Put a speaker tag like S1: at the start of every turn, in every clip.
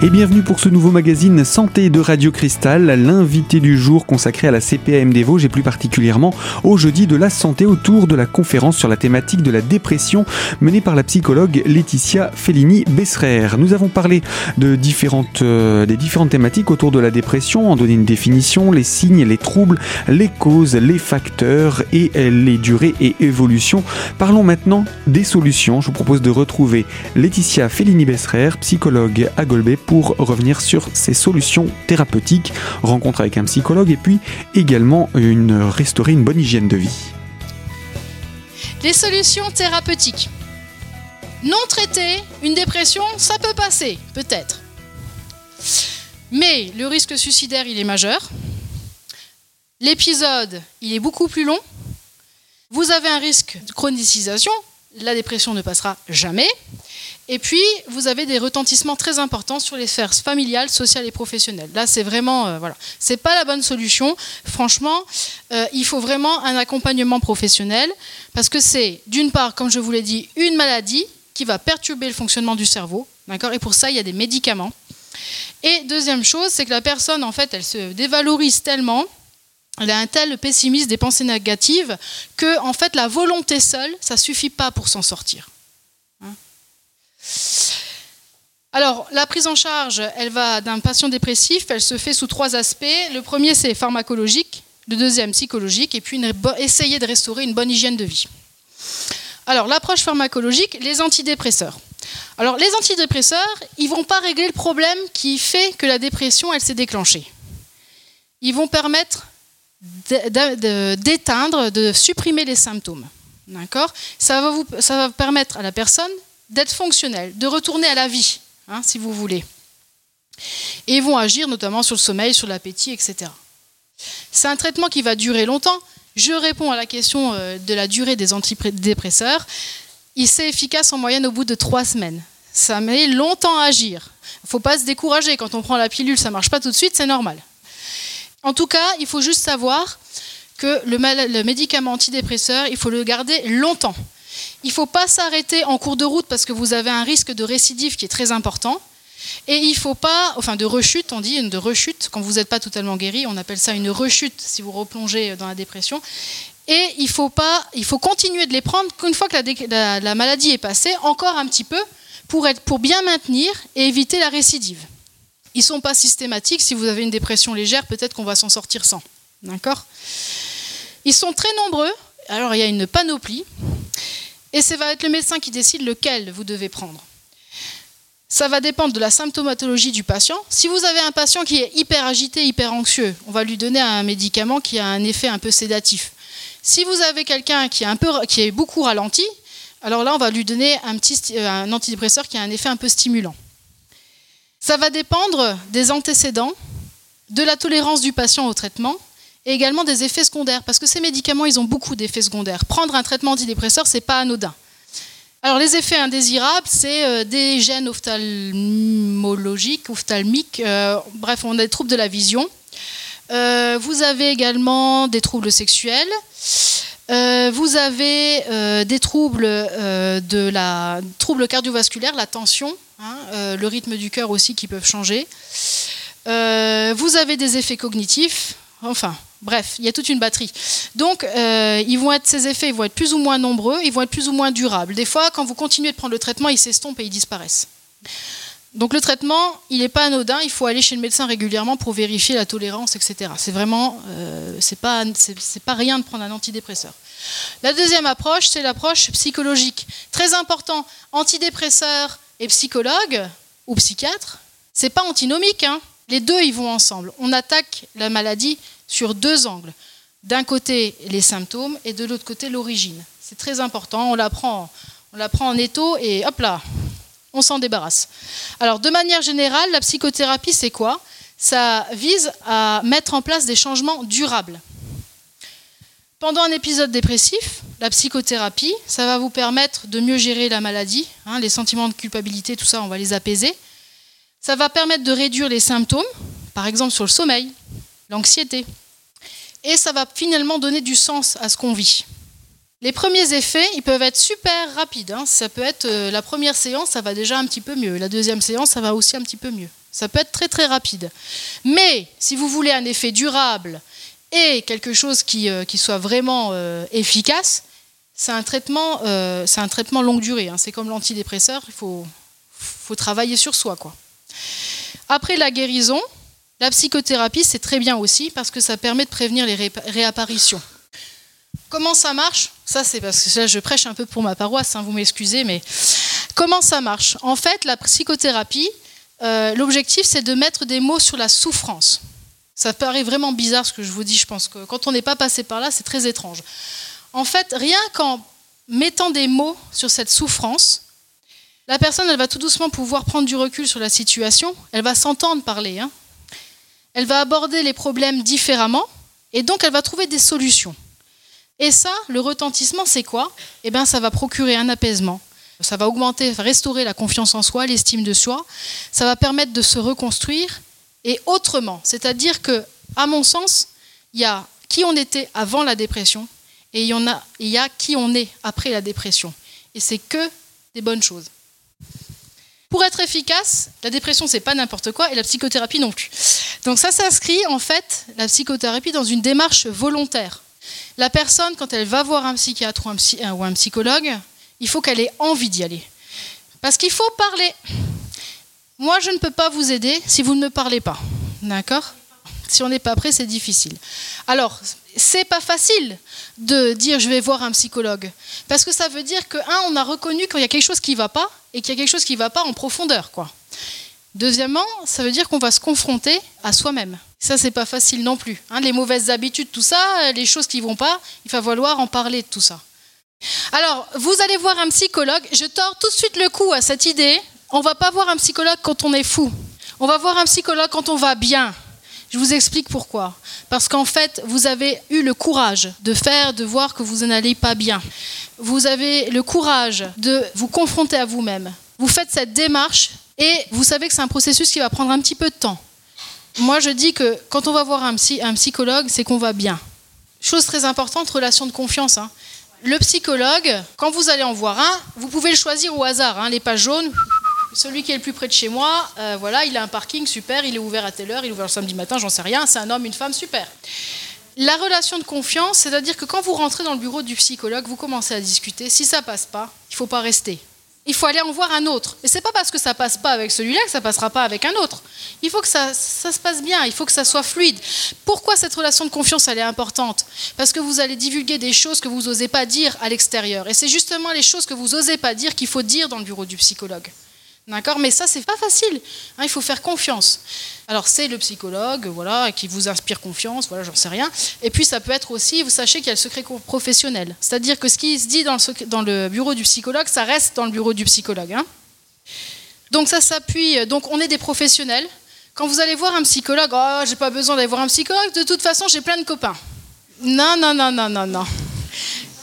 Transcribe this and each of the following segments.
S1: Et bienvenue pour ce nouveau magazine Santé de Radio Cristal, l'invité du jour consacré à la CPAM des Vosges et plus particulièrement au jeudi de la santé autour de la conférence sur la thématique de la dépression menée par la psychologue Laetitia Fellini-Besserer. Nous avons parlé de différentes, euh, des différentes thématiques autour de la dépression, en donné une définition, les signes, les troubles, les causes, les facteurs et les durées et évolutions. Parlons maintenant des solutions. Je vous propose de retrouver Laetitia Fellini-Besserer, psychologue à Golbet pour revenir sur ces solutions thérapeutiques, rencontre avec un psychologue et puis également restaurer une bonne hygiène de vie.
S2: Les solutions thérapeutiques. Non traitées, une dépression, ça peut passer, peut-être. Mais le risque suicidaire, il est majeur. L'épisode, il est beaucoup plus long. Vous avez un risque de chronicisation. La dépression ne passera jamais. Et puis, vous avez des retentissements très importants sur les sphères familiales, sociales et professionnelles. Là, c'est vraiment, euh, voilà, c'est pas la bonne solution. Franchement, euh, il faut vraiment un accompagnement professionnel parce que c'est, d'une part, comme je vous l'ai dit, une maladie qui va perturber le fonctionnement du cerveau, d'accord? Et pour ça, il y a des médicaments. Et deuxième chose, c'est que la personne, en fait, elle se dévalorise tellement elle a un tel pessimisme des pensées négatives que en fait la volonté seule ça suffit pas pour s'en sortir alors, la prise en charge, elle va d'un patient dépressif, elle se fait sous trois aspects. Le premier, c'est pharmacologique, le deuxième, psychologique, et puis essayer de restaurer une bonne hygiène de vie. Alors, l'approche pharmacologique, les antidépresseurs. Alors, les antidépresseurs, ils ne vont pas régler le problème qui fait que la dépression, elle s'est déclenchée. Ils vont permettre d'éteindre, de supprimer les symptômes. D'accord? Ça, ça va permettre à la personne d'être fonctionnel, de retourner à la vie, hein, si vous voulez. Et ils vont agir notamment sur le sommeil, sur l'appétit, etc. C'est un traitement qui va durer longtemps. Je réponds à la question euh, de la durée des antidépresseurs. Il s'est efficace en moyenne au bout de trois semaines. Ça met longtemps à agir. Il ne faut pas se décourager. Quand on prend la pilule, ça ne marche pas tout de suite, c'est normal. En tout cas, il faut juste savoir que le médicament antidépresseur, il faut le garder longtemps. Il ne faut pas s'arrêter en cours de route parce que vous avez un risque de récidive qui est très important. Et il ne faut pas, enfin de rechute, on dit, une de rechute, quand vous n'êtes pas totalement guéri, on appelle ça une rechute si vous replongez dans la dépression. Et il faut, pas, il faut continuer de les prendre qu'une fois que la, maladie est passée, encore un petit peu, pour, être, pour bien maintenir et éviter la récidive. Ils ne sont pas systématiques. Si vous avez une dépression légère, peut-être qu'on va s'en sortir sans. D'accord? Ils sont très nombreux. Alors il y a une panoplie. Et ça va être le médecin qui décide lequel vous devez prendre. Ça va dépendre de la symptomatologie du patient. Si vous avez un patient qui est hyper agité, hyper anxieux, on va lui donner un médicament qui a un effet un peu sédatif. Si vous avez quelqu'un qui, est beaucoup ralenti, alors là, on va lui donner un, euh, un antidépresseur qui a un effet un peu stimulant. Ça va dépendre des antécédents, de la tolérance du patient au traitement et également des effets secondaires, parce que ces médicaments, ils ont beaucoup d'effets secondaires. Prendre un traitement antidépresseur, c'est pas anodin. Alors les effets indésirables, c'est euh, des gènes ophtalmologiques, ophtalmiques, euh, bref, on a des troubles de la vision. Euh, vous avez également des troubles sexuels. vous avez des troubles de la troubles cardiovasculaires, la tension, hein, le rythme du cœur aussi qui peuvent changer. vous avez des effets cognitifs, enfin, Bref, il y a toute une batterie. Donc, euh, ils vont être, ces effets ils vont être plus ou moins nombreux, ils vont être plus ou moins durables. Des fois, quand vous continuez de prendre le traitement, ils s'estompent et ils disparaissent. Donc le traitement, il n'est pas anodin, il faut aller chez le médecin régulièrement pour vérifier la tolérance, etc. C'est vraiment, euh, c'est pas, pas rien de prendre un antidépresseur. La deuxième approche, c'est l'approche psychologique. Très important, antidépresseur et psychologue ou psychiatre, c'est pas antinomique. Hein. Les deux, ils vont ensemble. On attaque la maladie sur deux angles. D'un côté, les symptômes et de l'autre côté, l'origine. C'est très important. On la prend, on en étau et hop là, on s'en débarrasse. Alors, de manière générale, la psychothérapie, c'est quoi? Ça vise à mettre en place des changements durables. Pendant un épisode dépressif, la psychothérapie, ça va vous permettre de mieux gérer la maladie, hein, les sentiments de culpabilité, tout ça, on va les apaiser. Ça va permettre de réduire les symptômes, par exemple sur le sommeil, l'anxiété. Et ça va finalement donner du sens à ce qu'on vit. Les premiers effets, ils peuvent être super rapides. Hein. Ça peut être euh, la première séance, ça va déjà un petit peu mieux. La deuxième séance, ça va aussi un petit peu mieux. Ça peut être très très rapide. Mais si vous voulez un effet durable et quelque chose qui, euh, qui soit vraiment euh, efficace, c'est un, traitement, c'est un traitement longue durée. Hein. C'est comme l'antidépresseur, il faut, faut travailler sur soi. Quoi. Après la guérison, la psychothérapie, c'est très bien aussi parce que ça permet de prévenir les réapparitions. Comment ça marche? Ça, c'est parce que là, je prêche un peu pour ma paroisse, hein, vous m'excusez, mais comment ça marche? En fait, la psychothérapie, euh, l'objectif, c'est de mettre des mots sur la souffrance. Ça paraît vraiment bizarre ce que je vous dis, je pense que quand on n'est pas passé par là, c'est très étrange. En fait, rien qu'en mettant des mots sur cette souffrance, la personne, elle va tout doucement pouvoir prendre du recul sur la situation, elle va s'entendre parler, hein. Elle va aborder les problèmes différemment, et donc elle va trouver des solutions. Et ça, le retentissement, c'est quoi? Eh bien, ça va procurer un apaisement. Ça va augmenter, restaurer la confiance en soi, l'estime de soi. Ça va permettre de se reconstruire et autrement. C'est-à-dire que, à mon sens, il y a qui on était avant la dépression et il y, il y a qui on est après la dépression. Et c'est que des bonnes choses. Pour être efficace, la dépression, c'est pas n'importe quoi et la psychothérapie non plus. Donc ça s'inscrit en fait, la psychothérapie, dans une démarche volontaire. La personne, quand elle va voir un psychiatre ou un, euh, psychologue, il faut qu'elle ait envie d'y aller. Parce qu'il faut parler. Moi, je ne peux pas vous aider si vous ne me parlez pas. D'accord? Si on n'est pas prêt, c'est difficile. Alors, c'est pas facile de dire je vais voir un psychologue. Parce que ça veut dire que, un, on a reconnu qu'il y a quelque chose qui ne va pas et qu'il y a quelque chose qui ne va pas en profondeur. Quoi. Deuxièmement, ça veut dire qu'on va se confronter à soi-même. Ça, c'est pas facile non plus. Hein. les mauvaises habitudes, tout ça, les choses qui vont pas, il va falloir en parler de tout ça. Alors, vous allez voir un psychologue. Je tords tout de suite le coup à cette idée. On va pas voir un psychologue quand on est fou. On va voir un psychologue quand on va bien. Je vous explique pourquoi. Parce qu'en fait, vous avez eu le courage de faire, de voir que vous n'allez pas bien. Vous avez le courage de vous confronter à vous-même. Vous faites cette démarche et vous savez que c'est un processus qui va prendre un petit peu de temps. Moi, je dis que quand on va voir un, psychologue, c'est qu'on va bien. Chose très importante, relation de confiance. Hein. Le psychologue, quand vous allez en voir un, vous pouvez le choisir au hasard. Hein. les pages jaunes, celui qui est le plus près de chez moi, euh, voilà, il a un parking super, il est ouvert à telle heure, il est ouvert le samedi matin, j'en sais rien, c'est un homme, une femme, super. La relation de confiance, c'est-à-dire que quand vous rentrez dans le bureau du psychologue, vous commencez à discuter. Si ça passe pas, il faut pas rester il faut aller en voir un autre. Et c'est pas parce que ça passe pas avec celui-là que ça passera pas avec un autre. Il faut que ça, ça, se passe bien, il faut que ça soit fluide. Pourquoi cette relation de confiance elle est importante? Parce que vous allez divulguer des choses que vous n'osez pas dire à l'extérieur. Et c'est justement les choses que vous n'osez pas dire qu'il faut dire dans le bureau du psychologue. D'accord Mais ça, c'est pas facile. Hein, il faut faire confiance. Alors, c'est le psychologue, voilà, qui vous inspire confiance, voilà, j'en sais rien. Et puis, ça peut être aussi, vous sachez qu'il y a le secret professionnel. C'est-à-dire que ce qui se dit dans le, bureau du psychologue, ça reste dans le bureau du psychologue. Hein. donc, ça s'appuie. Donc, on est des professionnels. Quand vous allez voir un psychologue, oh, j'ai pas besoin d'aller voir un psychologue, de toute façon, j'ai plein de copains. Non, non, non, non, non, non.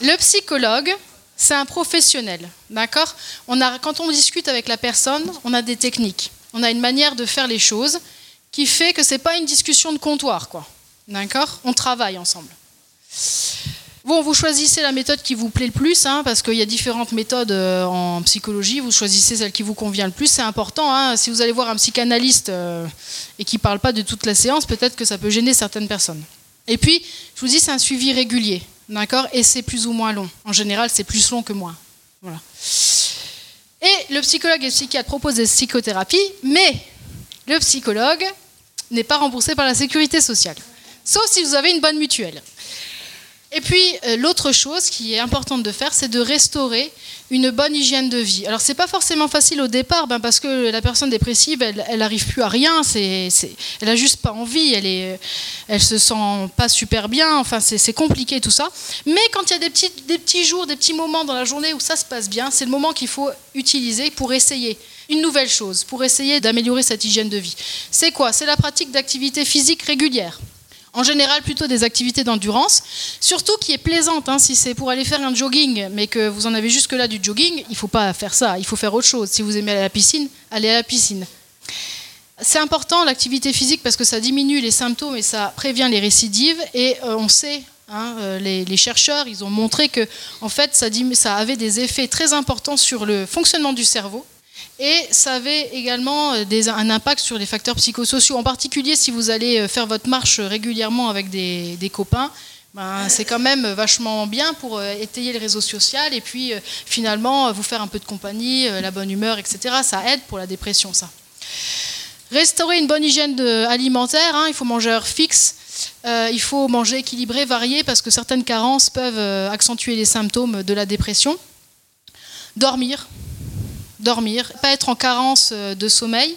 S2: Le psychologue, c'est un professionnel, d'accord? Quand on discute avec la personne, on a des techniques, on a une manière de faire les choses qui fait que ce n'est pas une discussion de comptoir, quoi. D'accord? On travaille ensemble. Bon, vous choisissez la méthode qui vous plaît le plus, hein, parce qu'il y a différentes méthodes euh, en psychologie. Vous choisissez celle qui vous convient le plus. C'est important. Hein. si vous allez voir un psychanalyste euh, et qui ne parle pas de toute la séance, peut-être que ça peut gêner certaines personnes. Et puis, je vous dis, c'est un suivi régulier. D'accord Et c'est plus ou moins long. En général, c'est plus long que moins. Voilà. Et le psychologue et le psychiatre proposent des psychothérapies, mais le psychologue n'est pas remboursé par la sécurité sociale. Sauf si vous avez une bonne mutuelle. Et puis, euh, l'autre chose qui est importante de faire, c'est de restaurer une bonne hygiène de vie. Alors, c'est pas forcément facile au départ, ben, parce que la personne dépressive, elle n'arrive plus à rien, elle a juste pas envie, elle, est, elle se sent pas super bien, enfin, c'est, compliqué tout ça. Mais quand il y a des petits, des petits jours, des petits moments dans la journée où ça se passe bien, c'est le moment qu'il faut utiliser pour essayer une nouvelle chose, pour essayer d'améliorer cette hygiène de vie. C'est quoi? C'est la pratique d'activité physique régulière en général plutôt des activités d'endurance, surtout qui est plaisante. Hein, si c'est pour aller faire un jogging, mais que vous en avez jusque-là du jogging, il ne faut pas faire ça, il faut faire autre chose. Si vous aimez aller à la piscine, allez à la piscine. C'est important l'activité physique parce que ça diminue les symptômes et ça prévient les récidives. Et euh, on sait, hein, euh, les, chercheurs, ils ont montré que en fait, ça, ça avait des effets très importants sur le fonctionnement du cerveau Et ça avait également un impact sur les facteurs psychosociaux. En particulier, si vous allez faire votre marche régulièrement avec des, copains, ben, c'est quand même vachement bien pour étayer le réseau social et puis finalement vous faire un peu de compagnie, la bonne humeur, etc. Ça aide pour la dépression, ça. Restaurer une bonne hygiène alimentaire, hein, il faut manger heure fixe, euh, il faut manger équilibré, varié, parce que certaines carences peuvent euh, accentuer les symptômes de la dépression. Dormir, dormir, pas être en carence euh, de sommeil.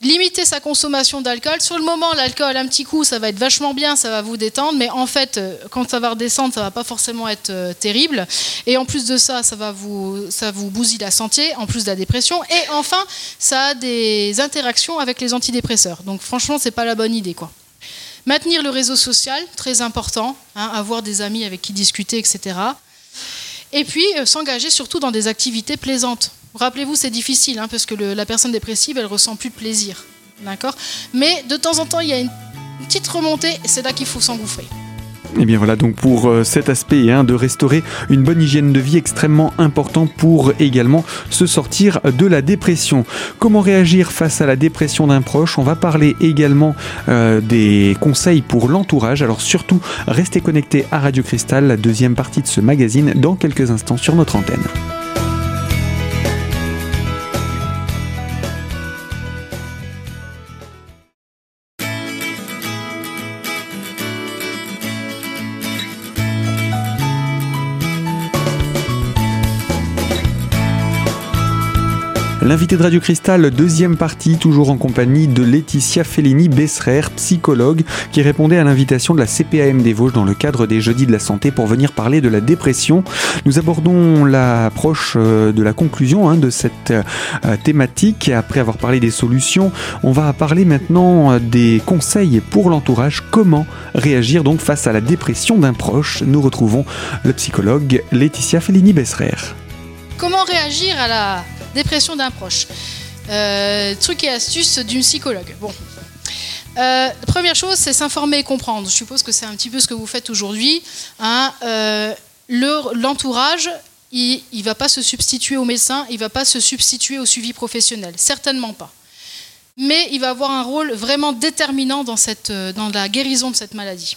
S2: Limiter sa consommation d'alcool. Sur le moment, l'alcool, un petit coup, ça va être vachement bien, ça va vous détendre, mais en fait, quand ça va redescendre, ça va pas forcément être terrible. Et en plus de ça, ça va vous, ça vous bousille la santé, en plus de la dépression. Et enfin, ça a des interactions avec les antidépresseurs. Donc franchement, c'est pas la bonne idée, quoi. Maintenir le réseau social, très important, hein, avoir des amis avec qui discuter, etc. Et puis euh, s'engager surtout dans des activités plaisantes. Rappelez-vous, c'est difficile, hein, parce que la personne dépressive, elle ressent plus de plaisir. D'accord? Mais de temps en temps, il y a une petite remontée, et c'est là qu'il faut s'engouffrer.
S1: Et eh bien voilà donc pour euh, cet aspect hein, de restaurer une bonne hygiène de vie extrêmement important pour également se sortir de la dépression. Comment réagir face à la dépression d'un proche? On va parler également euh, des conseils pour l'entourage. Alors surtout restez connectés à Radio Cristal, la deuxième partie de ce magazine dans quelques instants sur notre antenne. L'invité de Radio Cristal, deuxième partie, toujours en compagnie de Laetitia Fellini Besserer, psychologue, qui répondait à l'invitation de la CPAM des Vosges dans le cadre des Jeudis de la Santé pour venir parler de la dépression. Nous abordons l'approche euh, de la conclusion hein, de cette euh, thématique. Après avoir parlé des solutions, on va parler maintenant euh, des conseils pour l'entourage. Comment réagir donc face à la dépression d'un proche? Nous retrouvons le psychologue Laetitia Fellini Besserer.
S2: Comment réagir à la dépression d'un proche. Euh, truc et astuce d'une psychologue. Bon. Euh, première chose, c'est s'informer et comprendre. Je suppose que c'est un petit peu ce que vous faites aujourd'hui. Hein. Euh, l'entourage, il ne va pas se substituer au médecin, il ne va pas se substituer au suivi professionnel. Certainement pas. Mais il va avoir un rôle vraiment déterminant dans, cette, dans la guérison de cette maladie.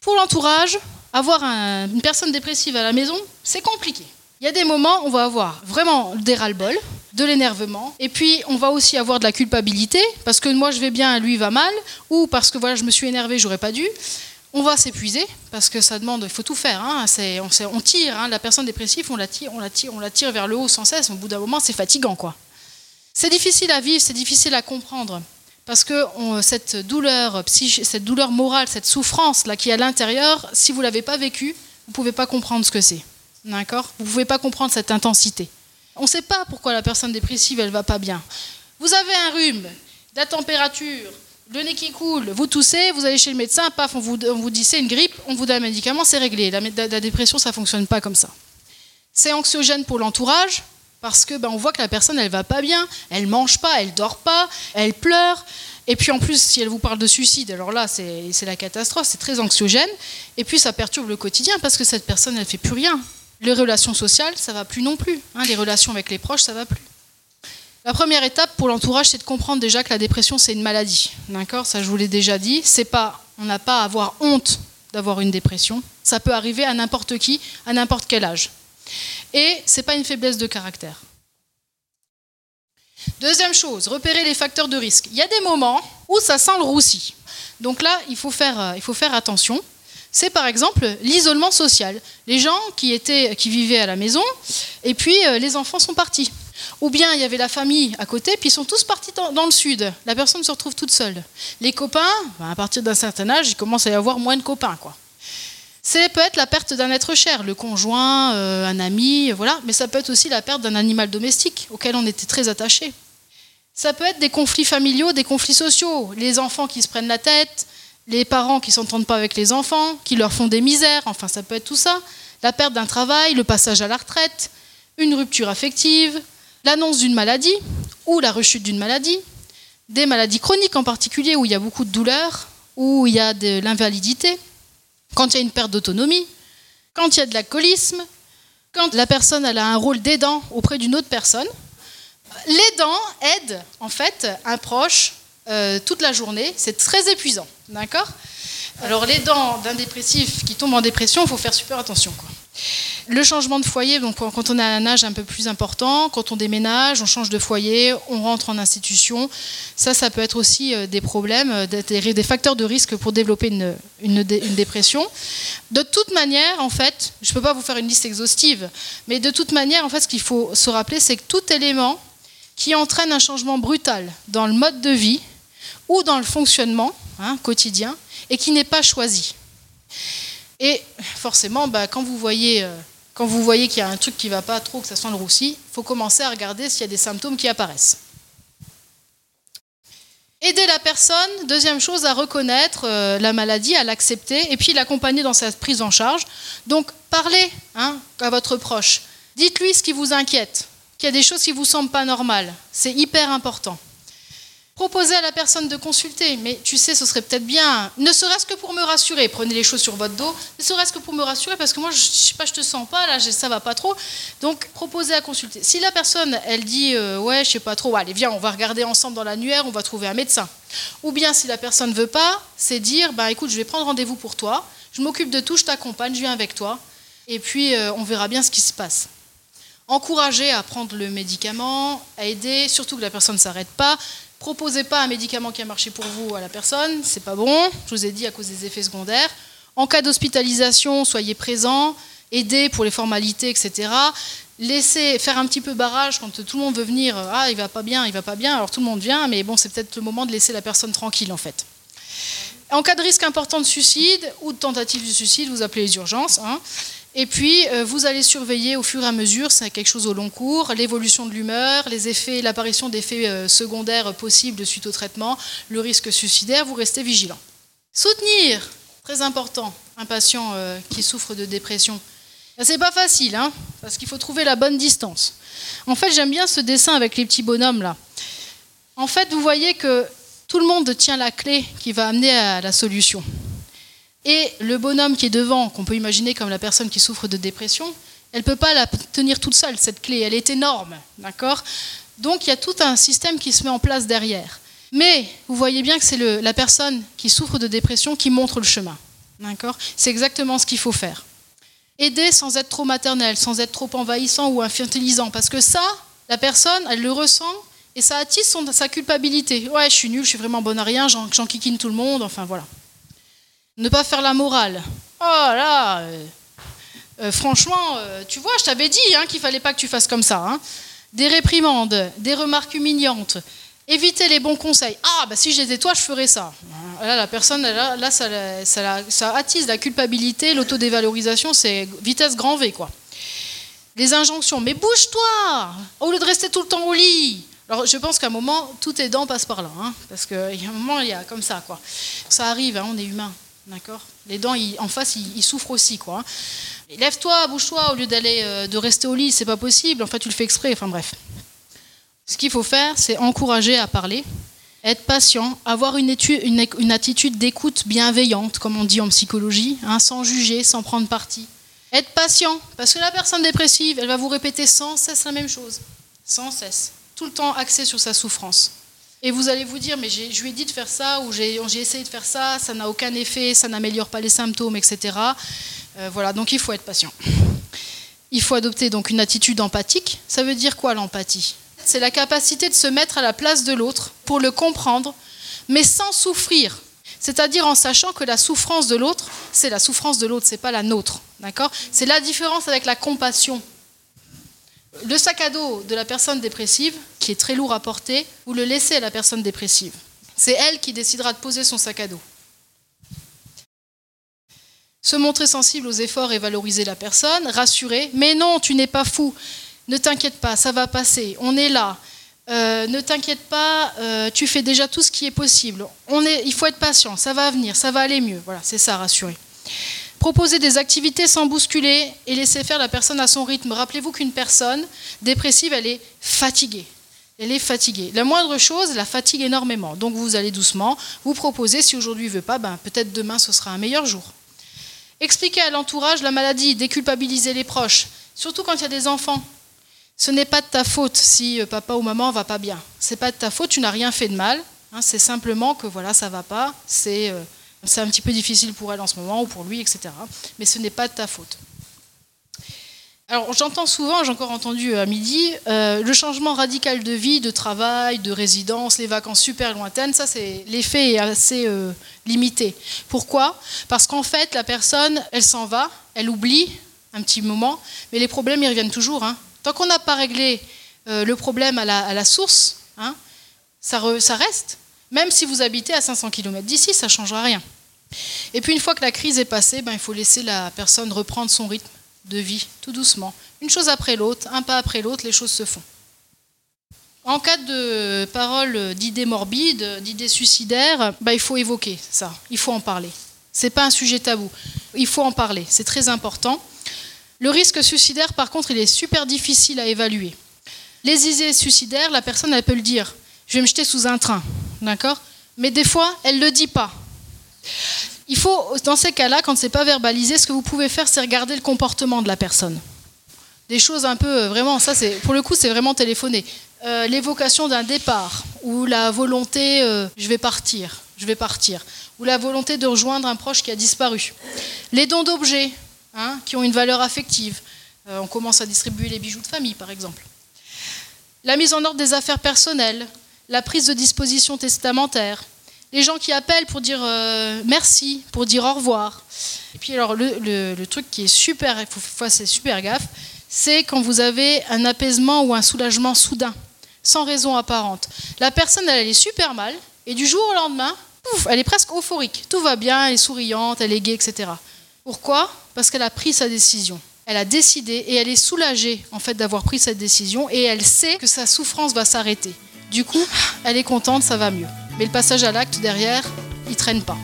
S2: Pour l'entourage, avoir une personne dépressive à la maison, c'est compliqué. Il y a des moments on va avoir vraiment des ras-le-bol, de l'énervement, et puis on va aussi avoir de la culpabilité, parce que moi je vais bien, lui va mal, ou parce que voilà, je me suis énervé, j'aurais pas dû. On va s'épuiser, parce que ça demande, il faut tout faire. Hein, on, on, tire, hein, la personne dépressive, on la tire, on la tire, on la tire vers le haut sans cesse. Au bout d'un moment, c'est fatigant, quoi. C'est difficile à vivre, c'est difficile à comprendre, parce que cette douleur cette douleur morale, cette souffrance là qui est à l'intérieur, si vous l'avez pas vécue, vous pouvez pas comprendre ce que c'est. D'accord? Vous ne pouvez pas comprendre cette intensité. On ne sait pas pourquoi la personne dépressive, elle va pas bien. Vous avez un rhume, de la température, le nez qui coule, vous toussez, vous allez chez le médecin, paf, on vous, dit c'est une grippe, on vous donne un médicament, c'est réglé. La, la, dépression, ça ne fonctionne pas comme ça. C'est anxiogène pour l'entourage, parce que ben, on voit que la personne, elle va pas bien, elle mange pas, elle dort pas, elle pleure. Et puis en plus, si elle vous parle de suicide, alors là, c'est la catastrophe, c'est très anxiogène. Et puis ça perturbe le quotidien parce que cette personne, elle fait plus rien. Les relations sociales, ça va plus non plus. Hein. les relations avec les proches, ça va plus. La première étape pour l'entourage, c'est de comprendre déjà que la dépression, c'est une maladie. D'accord? Ça, je vous l'ai déjà dit. C'est pas, on n'a pas à avoir honte d'avoir une dépression. Ça peut arriver à n'importe qui, à n'importe quel âge. Et c'est pas une faiblesse de caractère. Deuxième chose, repérer les facteurs de risque. Il y a des moments où ça sent le roussi. Donc là, il faut faire, euh, il faut faire attention c'est par exemple l'isolement social. Les gens qui, étaient, qui vivaient à la maison, et puis euh, les enfants sont partis. Ou bien il y avait la famille à côté, puis ils sont tous partis dans, le sud. La personne se retrouve toute seule. Les copains, ben, à partir d'un certain âge, il commence à y avoir moins de copains. Quoi. C'est peut être la perte d'un être cher, le conjoint, euh, un ami, voilà. Mais ça peut être aussi la perte d'un animal domestique auquel on était très attaché. Ça peut être des conflits familiaux, des conflits sociaux, les enfants qui se prennent la tête, les parents qui s'entendent pas avec les enfants, qui leur font des misères, enfin ça peut être tout ça, la perte d'un travail, le passage à la retraite, une rupture affective, l'annonce d'une maladie ou la rechute d'une maladie, des maladies chroniques en particulier où il y a beaucoup de douleurs, où il y a de l'invalidité, quand il y a une perte d'autonomie, quand il y a de l'alcoolisme, quand la personne a un rôle d'aidant auprès d'une autre personne, les dents aident en fait un proche euh, toute la journée. C'est très épuisant, d'accord? Alors les dents d'un dépressif qui tombe en dépression, il faut faire super attention. Le changement de foyer, donc quand on a un âge un peu plus important, quand on déménage, on change de foyer, on rentre en institution, ça, ça peut être aussi euh, des problèmes, euh, des facteurs de risque pour développer une, une, dépression. De toute manière, en fait, je ne peux pas vous faire une liste exhaustive, mais de toute manière, en fait, ce qu'il faut se rappeler, c'est que tout élément qui entraîne un changement brutal dans le mode de vie ou dans le fonctionnement hein, quotidien et qui n'est pas choisi. Et forcément, bah, quand vous voyez, euh, quand vous voyez qu'il y a un truc qui ne va pas trop, que ça sent le roussi, il faut commencer à regarder s'il y a des symptômes qui apparaissent. Aider la personne, deuxième chose, à reconnaître euh, la maladie, à l'accepter, et puis l'accompagner dans sa prise en charge. Donc, parlez hein, à votre proche. Dites-lui ce qui vous inquiète, qu'il y a des choses qui ne vous semblent pas normales. C'est hyper important. Proposez à la personne de consulter, mais tu sais, ce serait peut-être bien, ne serait-ce que pour me rassurer. Prenez les choses sur votre dos, ne serait-ce que pour me rassurer, parce que moi, je ne sais pas, je te sens pas, là, ça va pas trop. Donc, proposez à consulter. Si la personne, elle dit, euh, ouais, je sais pas trop, allez, viens, on va regarder ensemble dans l'annuaire, on va trouver un médecin. Ou bien, si la personne ne veut pas, c'est dire, bah, écoute, je vais prendre rendez-vous pour toi, je m'occupe de tout, je t'accompagne, je viens avec toi, et puis euh, on verra bien ce qui se passe encourager à prendre le médicament, à aider, surtout que la personne ne s'arrête pas. Proposez pas un médicament qui a marché pour vous à la personne, c'est pas bon, je vous ai dit à cause des effets secondaires. En cas d'hospitalisation, soyez présent, aidez pour les formalités, etc. Laissez faire un petit peu barrage quand tout le monde veut venir. Ah, il va pas bien, il va pas bien. Alors tout le monde vient, mais bon, c'est peut-être le moment de laisser la personne tranquille en fait. En cas de risque important de suicide ou de tentative de suicide, vous appelez les urgences. Hein. Et puis, euh, vous allez surveiller au fur et à mesure, c'est quelque chose au long cours, l'évolution de l'humeur, les effets, l'apparition d'effets euh, secondaires possibles suite au traitement, le risque suicidaire, vous restez vigilant. Soutenir, très important, un patient euh, qui souffre de dépression. C'est pas facile, hein, parce qu'il faut trouver la bonne distance. En fait, j'aime bien ce dessin avec les petits bonhommes là. En fait, vous voyez que tout le monde tient la clé qui va amener à la solution. Et le bonhomme qui est devant, qu'on peut imaginer comme la personne qui souffre de dépression, elle ne peut pas la tenir toute seule, cette clé. Elle est énorme, d'accord? Donc il y a tout un système qui se met en place derrière. Mais vous voyez bien que c'est la personne qui souffre de dépression qui montre le chemin, d'accord? C'est exactement ce qu'il faut faire. Aider sans être trop maternel, sans être trop envahissant ou infantilisant, parce que ça, la personne, elle le ressent et ça attise sa culpabilité. Ouais, je suis nul, je suis vraiment bonne à rien, j'enquiquine tout le monde, enfin voilà. Ne pas faire la morale. Oh là, euh, euh, franchement, euh, tu vois, je t'avais dit hein, qu'il fallait pas que tu fasses comme ça. Hein. Des réprimandes, des remarques humiliantes, éviter les bons conseils. Ah, bah si j'étais toi, je ferais ça. Là, la personne, là, ça, attise la culpabilité, l'autodévalorisation, c'est vitesse grand V, quoi. Les injonctions, mais bouge-toi au lieu de rester tout le temps au lit. Alors, je pense qu'à un moment, tout est dents passe par là, hein, parce qu'il y a un moment, il y a comme ça, quoi. Ça arrive, on est humain. D'accord Les dents, en face, ils, souffrent aussi, quoi. Lève-toi, bouge-toi, au lieu d'aller, euh, de rester au lit, c'est pas possible. En fait, tu le fais exprès. Enfin bref. Ce qu'il faut faire, c'est encourager à parler, être patient, avoir une, attitude d'écoute bienveillante, comme on dit en psychologie, hein, sans juger, sans prendre parti. Être patient, parce que la personne dépressive, elle va vous répéter sans cesse la même chose, sans cesse, tout le temps axé sur sa souffrance. Et vous allez vous dire, mais je lui ai dit de faire ça, ou j'ai essayé de faire ça, ça n'a aucun effet, ça n'améliore pas les symptômes, etc. Euh, voilà, donc il faut être patient. Il faut adopter donc une attitude empathique. Ça veut dire quoi l'empathie? C'est la capacité de se mettre à la place de l'autre pour le comprendre, mais sans souffrir. C'est-à-dire en sachant que la souffrance de l'autre, c'est la souffrance de l'autre, c'est pas la nôtre. D'accord? C'est la différence avec la compassion. Le sac à dos de la personne dépressive, qui est très lourd à porter, vous le laissez à la personne dépressive. C'est elle qui décidera de poser son sac à dos. Se montrer sensible aux efforts et valoriser la personne, rassurer, mais non, tu n'es pas fou, ne t'inquiète pas, ça va passer, on est là, euh, ne t'inquiète pas, euh, tu fais déjà tout ce qui est possible, on est, il faut être patient, ça va venir, ça va aller mieux, voilà, c'est ça, rassurer. Proposer des activités sans bousculer et laisser faire la personne à son rythme. Rappelez-vous qu'une personne dépressive, elle est fatiguée. Elle est fatiguée. La moindre chose la fatigue énormément. Donc vous allez doucement, vous proposez, si aujourd'hui ne veut pas, ben, peut-être demain ce sera un meilleur jour. Expliquer à l'entourage la maladie, déculpabiliser les proches, surtout quand il y a des enfants. Ce n'est pas de ta faute si euh, papa ou maman va pas bien. C'est pas de ta faute, tu n'as rien fait de mal. Hein, c'est simplement que voilà, ça va pas. C'est euh, c'est un petit peu difficile pour elle en ce moment ou pour lui, etc. Mais ce n'est pas de ta faute. Alors j'entends souvent, j'ai encore entendu à midi, euh, le changement radical de vie, de travail, de résidence, les vacances super lointaines, ça c'est l'effet est assez euh, limité. Pourquoi? Parce qu'en fait la personne, elle s'en va, elle oublie un petit moment, mais les problèmes ils reviennent toujours. Hein. Tant qu'on n'a pas réglé euh, le problème à la, source, hein, ça, ça reste. Même si vous habitez à 500 km d'ici, ça ne changera rien. Et puis une fois que la crise est passée, ben, il faut laisser la personne reprendre son rythme de vie, tout doucement. Une chose après l'autre, un pas après l'autre, les choses se font. En cas de paroles d'idées morbides, d'idées suicidaires, bah, il faut évoquer ça, il faut en parler. Ce n'est pas un sujet tabou, il faut en parler, c'est très important. Le risque suicidaire, par contre, il est super difficile à évaluer. Les idées suicidaires, la personne, elle peut le dire. Je vais me jeter sous un train, d'accord? Mais des fois, elle ne le dit pas. Il faut, dans ces cas-là, quand ce n'est pas verbalisé, ce que vous pouvez faire, c'est regarder le comportement de la personne. Des choses un peu, euh, vraiment, ça, c'est, pour le coup, c'est vraiment téléphoné. Euh, l'évocation d'un départ, ou la volonté, euh, je vais partir, je vais partir, ou la volonté de rejoindre un proche qui a disparu. Les dons d'objets, hein, qui ont une valeur affective. on commence à distribuer les bijoux de famille, par exemple. La mise en ordre des affaires personnelles, la prise de disposition testamentaire, les gens qui appellent pour dire euh, merci, pour dire au revoir. Et puis alors le, truc qui est super, il faut faire super gaffe, c'est quand vous avez un apaisement ou un soulagement soudain, sans raison apparente. La personne, elle, est super mal, et du jour au lendemain, elle est presque euphorique. Tout va bien, elle est souriante, elle est gaie, etc. Pourquoi? Parce qu'elle a pris sa décision. Elle a décidé et elle est soulagée en fait d'avoir pris cette décision et elle sait que sa souffrance va s'arrêter. Du coup, elle est contente, ça va mieux. Mais le passage à l'acte derrière, il traîne pas.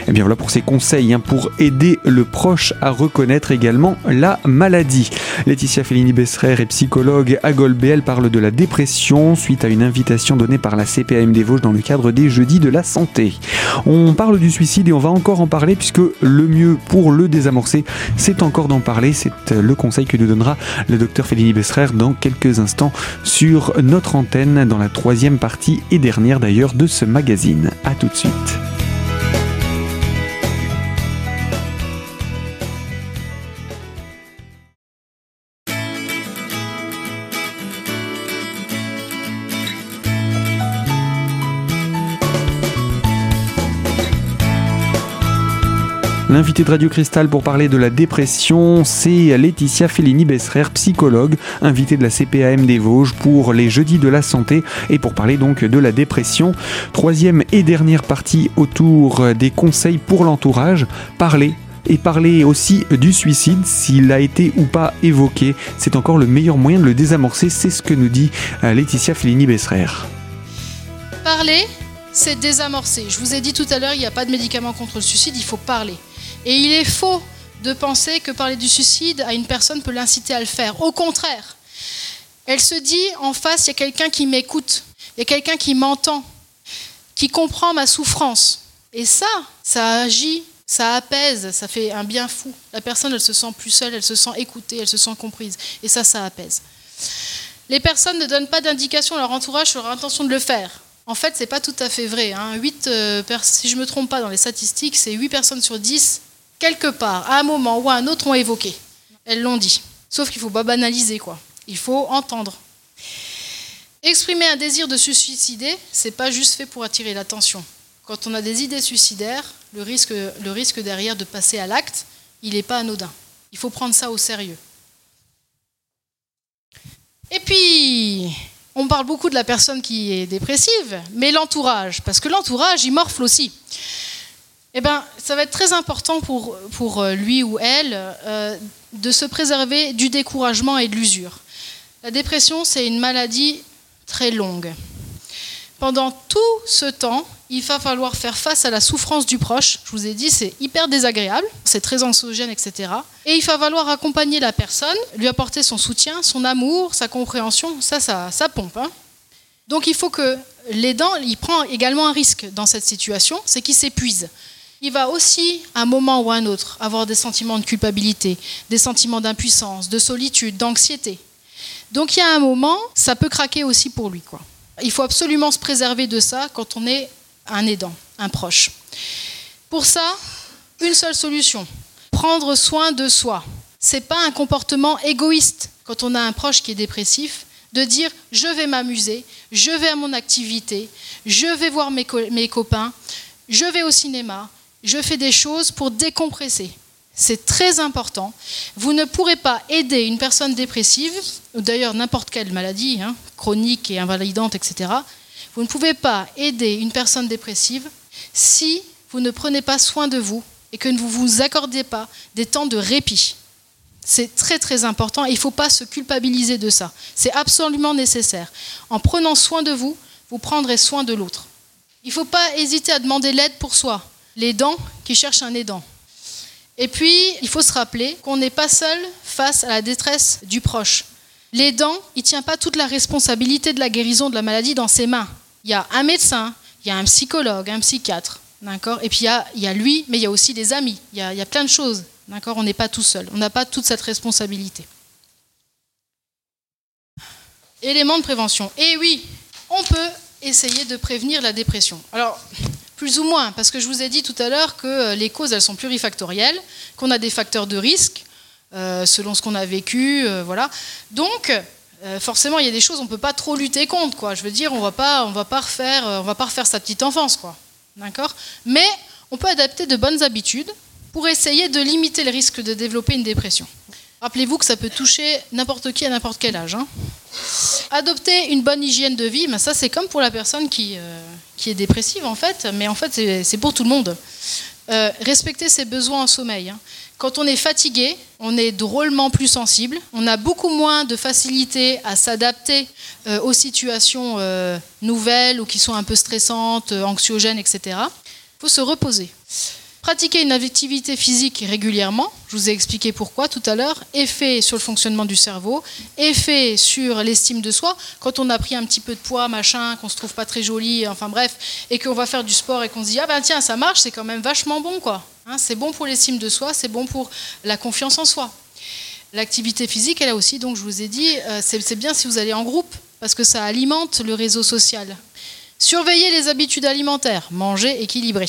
S1: Et eh bien voilà pour ces conseils hein, pour aider le proche à reconnaître également la maladie. Laetitia Fellini-Besserer est psychologue à Golbet. parle de la dépression suite à une invitation donnée par la CPAM des Vosges dans le cadre des Jeudis de la Santé. On parle du suicide et on va encore en parler puisque le mieux pour le désamorcer, c'est encore d'en parler. C'est le conseil que nous donnera le docteur Fellini-Besserer dans quelques instants sur notre antenne dans la troisième partie et dernière d'ailleurs de ce magazine. A tout de suite. L'invité de Radio Cristal pour parler de la dépression, c'est Laetitia Fellini-Besserer, psychologue, invitée de la CPAM des Vosges pour les Jeudis de la Santé et pour parler donc de la dépression. Troisième et dernière partie autour des conseils pour l'entourage. Parler et parler aussi du suicide, s'il a été ou pas évoqué. C'est encore le meilleur moyen de le désamorcer, c'est ce que nous dit euh, Laetitia Fellini-Besserer.
S2: Parler, c'est désamorcer. Je vous ai dit tout à l'heure, il n'y a pas de médicament contre le suicide, il faut parler. Et il est faux de penser que parler du suicide à une personne peut l'inciter à le faire. Au contraire, elle se dit en face, il y a quelqu'un qui m'écoute, il y a quelqu'un qui m'entend, qui comprend ma souffrance. Et ça, ça agit, ça apaise, ça fait un bien fou. La personne, elle se sent plus seule, elle se sent écoutée, elle se sent comprise. Et ça, ça apaise. Les personnes ne donnent pas d'indication à leur entourage sur leur intention de le faire. En fait, ce n'est pas tout à fait vrai. Hein. Euh, si je ne me trompe pas dans les statistiques, c'est 8 personnes sur 10 quelque part, à un moment ou à un autre, ont évoqué. Elles l'ont dit. Sauf qu'il ne faut pas banaliser, quoi. Il faut entendre. Exprimer un désir de se suicider, c'est pas juste fait pour attirer l'attention. Quand on a des idées suicidaires, le risque, le risque derrière de passer à l'acte, il n'est pas anodin. Il faut prendre ça au sérieux. Et puis, on parle beaucoup de la personne qui est dépressive, mais l'entourage, parce que l'entourage, il morfle aussi eh ben, ça va être très important pour, pour euh, lui ou elle euh, de se préserver du découragement et de l'usure. La dépression, c'est une maladie très longue. Pendant tout ce temps, il va falloir faire face à la souffrance du proche. Je vous ai dit, c'est hyper désagréable, c'est très anxiogène, etc. Et il va falloir accompagner la personne, lui apporter son soutien, son amour, sa compréhension. Ça, ça, ça pompe. Hein. Donc il faut que l'aidant, il prend également un risque dans cette situation, c'est qu'il s'épuise il va aussi, à un moment ou à un autre, avoir des sentiments de culpabilité, des sentiments d'impuissance, de solitude, d'anxiété. Donc il y a un moment, ça peut craquer aussi pour lui. Quoi. Il faut absolument se préserver de ça quand on est un aidant, un proche. Pour ça, une seule solution prendre soin de soi. C'est pas un comportement égoïste quand on a un proche qui est dépressif de dire je vais m'amuser, je vais à mon activité, je vais voir mes, mes copains, je vais au cinéma, je fais des choses pour décompresser. C'est très important. Vous ne pourrez pas aider une personne dépressive, ou d'ailleurs n'importe quelle maladie, hein, chronique et invalidante, etc. Vous ne pouvez pas aider une personne dépressive si vous ne prenez pas soin de vous et que vous ne vous accordez pas des temps de répit. C'est très très important et il ne faut pas se culpabiliser de ça. C'est absolument nécessaire. En prenant soin de vous, vous prendrez soin de l'autre. Il ne faut pas hésiter à demander l'aide pour soi. Les dents qui cherchent un aidant. Et puis, il faut se rappeler qu'on n'est pas seul face à la détresse du proche. L'aidant, il ne tient pas toute la responsabilité de la guérison de la maladie dans ses mains. Il y a un médecin, il y a un psychologue, un psychiatre, d'accord? Et puis il y, a, lui, mais il y a aussi des amis, il y a, plein de choses, d'accord? On n'est pas tout seul, on n'a pas toute cette responsabilité. Élément de prévention. Et oui, on peut essayer de prévenir la dépression. Alors, plus ou moins, parce que je vous ai dit tout à l'heure que euh, les causes, elles sont plurifactorielles, qu'on a des facteurs de risque euh, selon ce qu'on a vécu, euh, voilà. Donc, forcément, il y a des choses on ne peut pas trop lutter contre, quoi. Je veux dire, on va pas, on va pas refaire, on va pas refaire sa petite enfance, quoi. D'accord? Mais on peut adapter de bonnes habitudes pour essayer de limiter le risque de développer une dépression. Rappelez-vous que ça peut toucher n'importe qui à n'importe quel âge. Hein. Adopter une bonne hygiène de vie, ben ça c'est comme pour la personne qui, euh, qui est dépressive en fait, mais en fait c'est pour tout le monde. Euh, respecter ses besoins en sommeil. Hein. Quand on est fatigué, on est drôlement plus sensible, on a beaucoup moins de facilité à s'adapter euh, aux situations nouvelles ou qui sont un peu stressantes, anxiogènes, etc. Il faut se reposer. Pratiquer une activité physique régulièrement, je vous ai expliqué pourquoi tout à l'heure, effet sur le fonctionnement du cerveau, effet sur l'estime de soi. Quand on a pris un petit peu de poids, machin, qu'on se trouve pas très joli, enfin bref, et qu'on va faire du sport et qu'on se dit ah ben tiens ça marche, c'est quand même vachement bon quoi. Hein, c'est bon pour l'estime de soi, c'est bon pour la confiance en soi. L'activité physique, elle a aussi, donc je vous ai dit, euh, c'est bien si vous allez en groupe parce que ça alimente le réseau social. Surveillez les habitudes alimentaires, manger équilibré.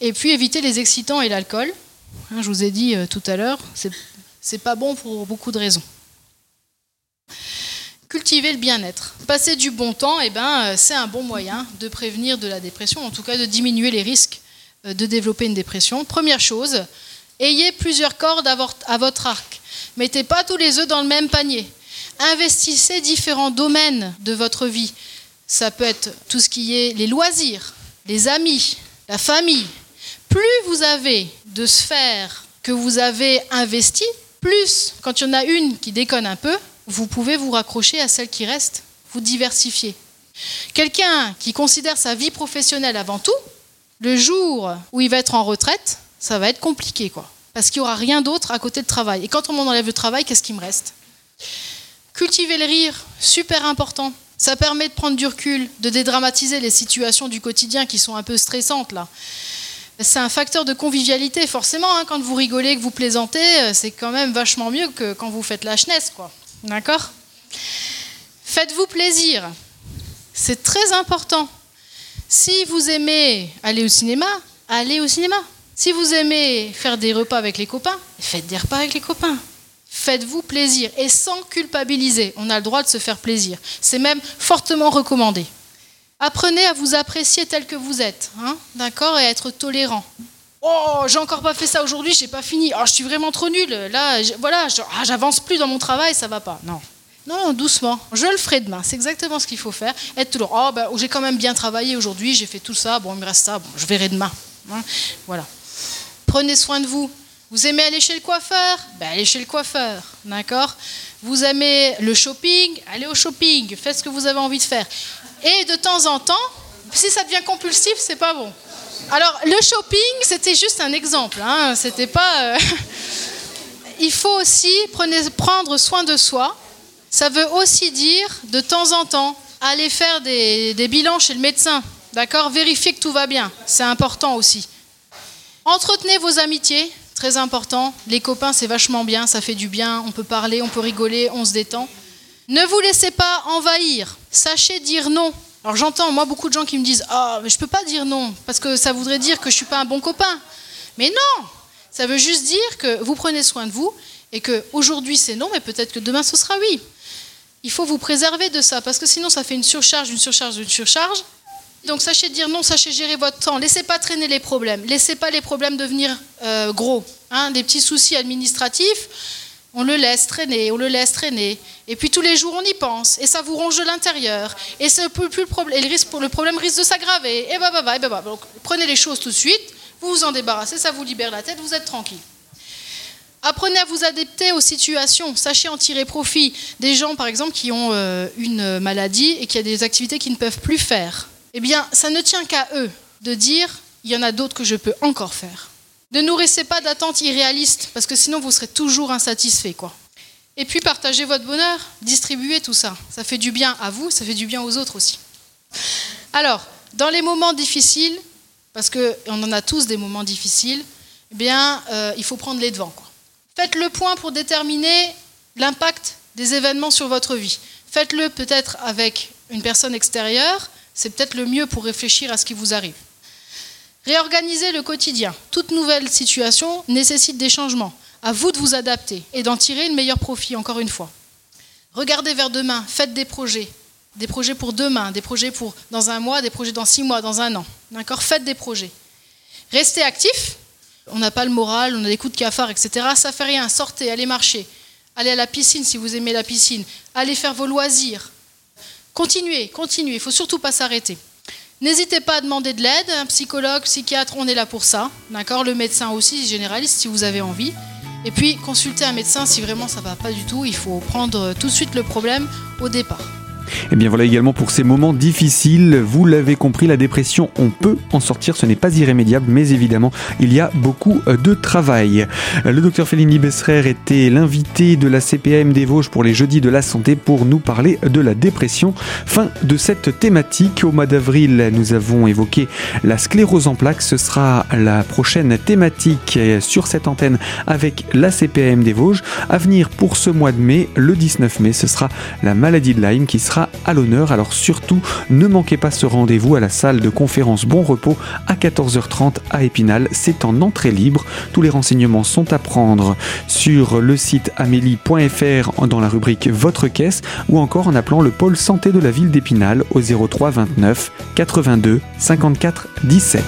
S2: Et puis éviter les excitants et l'alcool. Hein, je vous ai dit euh, tout à l'heure, c'est pas bon pour beaucoup de raisons. Cultiver le bien-être. Passer du bon temps, eh ben, euh, c'est un bon moyen de prévenir de la dépression, en tout cas de diminuer les risques euh, de développer une dépression. Première chose, ayez plusieurs cordes à votre arc. Mettez pas tous les œufs dans le même panier. Investissez différents domaines de votre vie. Ça peut être tout ce qui est les loisirs, les amis, la famille, plus vous avez de sphères que vous avez investies, plus, quand il y en a une qui déconne un peu, vous pouvez vous raccrocher à celle qui reste, vous diversifier. Quelqu'un qui considère sa vie professionnelle avant tout, le jour où il va être en retraite, ça va être compliqué, quoi. Parce qu'il n'y aura rien d'autre à côté de travail. Et quand on enlève le travail, qu'est-ce qui me reste? Cultiver le rire, super important. Ça permet de prendre du recul, de dédramatiser les situations du quotidien qui sont un peu stressantes, là c'est un facteur de convivialité, forcément. Hein, quand vous rigolez, que vous plaisantez, euh, c'est quand même vachement mieux que quand vous faites la chenesse, quoi. D'accord? Faites-vous plaisir. C'est très important. Si vous aimez aller au cinéma, allez au cinéma. Si vous aimez faire des repas avec les copains, faites des repas avec les copains. Faites-vous plaisir et sans culpabiliser. On a le droit de se faire plaisir. C'est même fortement recommandé. Apprenez à vous apprécier tel que vous êtes, hein, d'accord, et à être tolérant. Oh, j'ai encore pas fait ça aujourd'hui, j'ai pas fini. Oh, je suis vraiment trop nul. Là, voilà, ah, j'avance plus dans mon travail, ça va pas. Non. Non, doucement. Je le ferai demain. C'est exactement ce qu'il faut faire. Être toujours. Oh, ben, j'ai quand même bien travaillé aujourd'hui. J'ai fait tout ça. Bon, il me reste ça. Bon, je verrai demain. Hein, voilà. Prenez soin de vous. Vous aimez aller chez le coiffeur? Ben, Allez chez le coiffeur. D'accord Vous aimez le shopping? Allez au shopping. Faites ce que vous avez envie de faire. Et de temps en temps, si ça devient compulsif, c'est pas bon. Alors, le shopping, c'était juste un exemple. Hein, c'était pas. Euh, il faut aussi prendre soin de soi. Ça veut aussi dire, de temps en temps, aller faire des, des bilans chez le médecin. D'accord? Vérifier que tout va bien. C'est important aussi. Entretenez vos amitiés. Très important. Les copains, c'est vachement bien. Ça fait du bien. On peut parler, on peut rigoler, on se détend. Ne vous laissez pas envahir. Sachez dire non. Alors j'entends, moi, beaucoup de gens qui me disent Ah, mais je ne peux pas dire non, parce que ça voudrait dire que je ne suis pas un bon copain. Mais non Ça veut juste dire que vous prenez soin de vous et que aujourd'hui c'est non, mais peut-être que demain ce sera oui. Il faut vous préserver de ça, parce que sinon ça fait une surcharge, une surcharge, une surcharge. Donc sachez dire non, sachez gérer votre temps. Laissez pas traîner les problèmes. Laissez pas les problèmes devenir euh, gros. Hein, des petits soucis administratifs, on le laisse traîner, on le laisse traîner. Et puis tous les jours, on y pense. Et ça vous ronge l'intérieur. Et, le, problème, risque, de s'aggraver. Et bah, bah, bah, bah, bah. Donc, prenez les choses tout de suite, vous vous en débarrassez, ça vous libère la tête, vous êtes tranquille. Apprenez à vous adapter aux situations. Sachez en tirer profit. Des gens, par exemple, qui ont euh, une maladie et qui ont des activités qu'ils ne peuvent plus faire. Eh bien, ça ne tient qu'à eux de dire il y en a d'autres que je peux encore faire. Ne nourrissez pas d'attentes irréalistes, parce que sinon vous serez toujours insatisfait. Quoi. Et puis partagez votre bonheur, distribuez tout ça. Ça fait du bien à vous, ça fait du bien aux autres aussi. Alors, dans les moments difficiles, parce qu'on en a tous des moments difficiles, eh bien, euh, il faut prendre les devants. Faites le point pour déterminer l'impact des événements sur votre vie. Faites-le peut-être avec une personne extérieure, c'est peut-être le mieux pour réfléchir à ce qui vous arrive. Réorganisez le quotidien. Toute nouvelle situation nécessite des changements. À vous de vous adapter et d'en tirer le meilleur profit, encore une fois. Regardez vers demain, faites des projets. Des projets pour demain, des projets pour dans un mois, des projets dans six mois, dans un an. D'accord? Faites des projets. Restez actifs, on n'a pas le moral, on a des coups de cafard, etc. Ça fait rien. Sortez, allez marcher. Allez à la piscine si vous aimez la piscine. Allez faire vos loisirs. Continuez, continuez. Il faut surtout pas s'arrêter. N'hésitez pas à demander de l'aide. Un psychologue, psychiatre, on est là pour ça. D'accord? Le médecin aussi, généraliste, si vous avez envie. Et puis, consultez un médecin si vraiment ça ne va pas du tout. Il faut prendre tout de suite le problème au départ.
S1: Et eh bien voilà également pour ces moments difficiles. Vous l'avez compris, la dépression, on peut en sortir, ce n'est pas irrémédiable, mais évidemment, il y a beaucoup euh, de travail. Le docteur Félini Besserer était l'invité de la CPAM des Vosges pour les jeudis de la santé pour nous parler de la dépression. Fin de cette thématique. Au mois d'avril, nous avons évoqué la sclérose en plaques. Ce sera la prochaine thématique sur cette antenne avec la CPAM des Vosges. À venir pour ce mois de mai, le 19 mai, ce sera la maladie de Lyme qui à l'honneur. Alors surtout, ne manquez pas ce rendez-vous à la salle de conférence Bon Repos à 14h30 à Épinal. C'est en entrée libre. Tous les renseignements sont à prendre sur le site amélie.fr dans la rubrique Votre caisse ou encore en appelant le pôle santé de la ville d'Épinal au 03 29 82 54 17.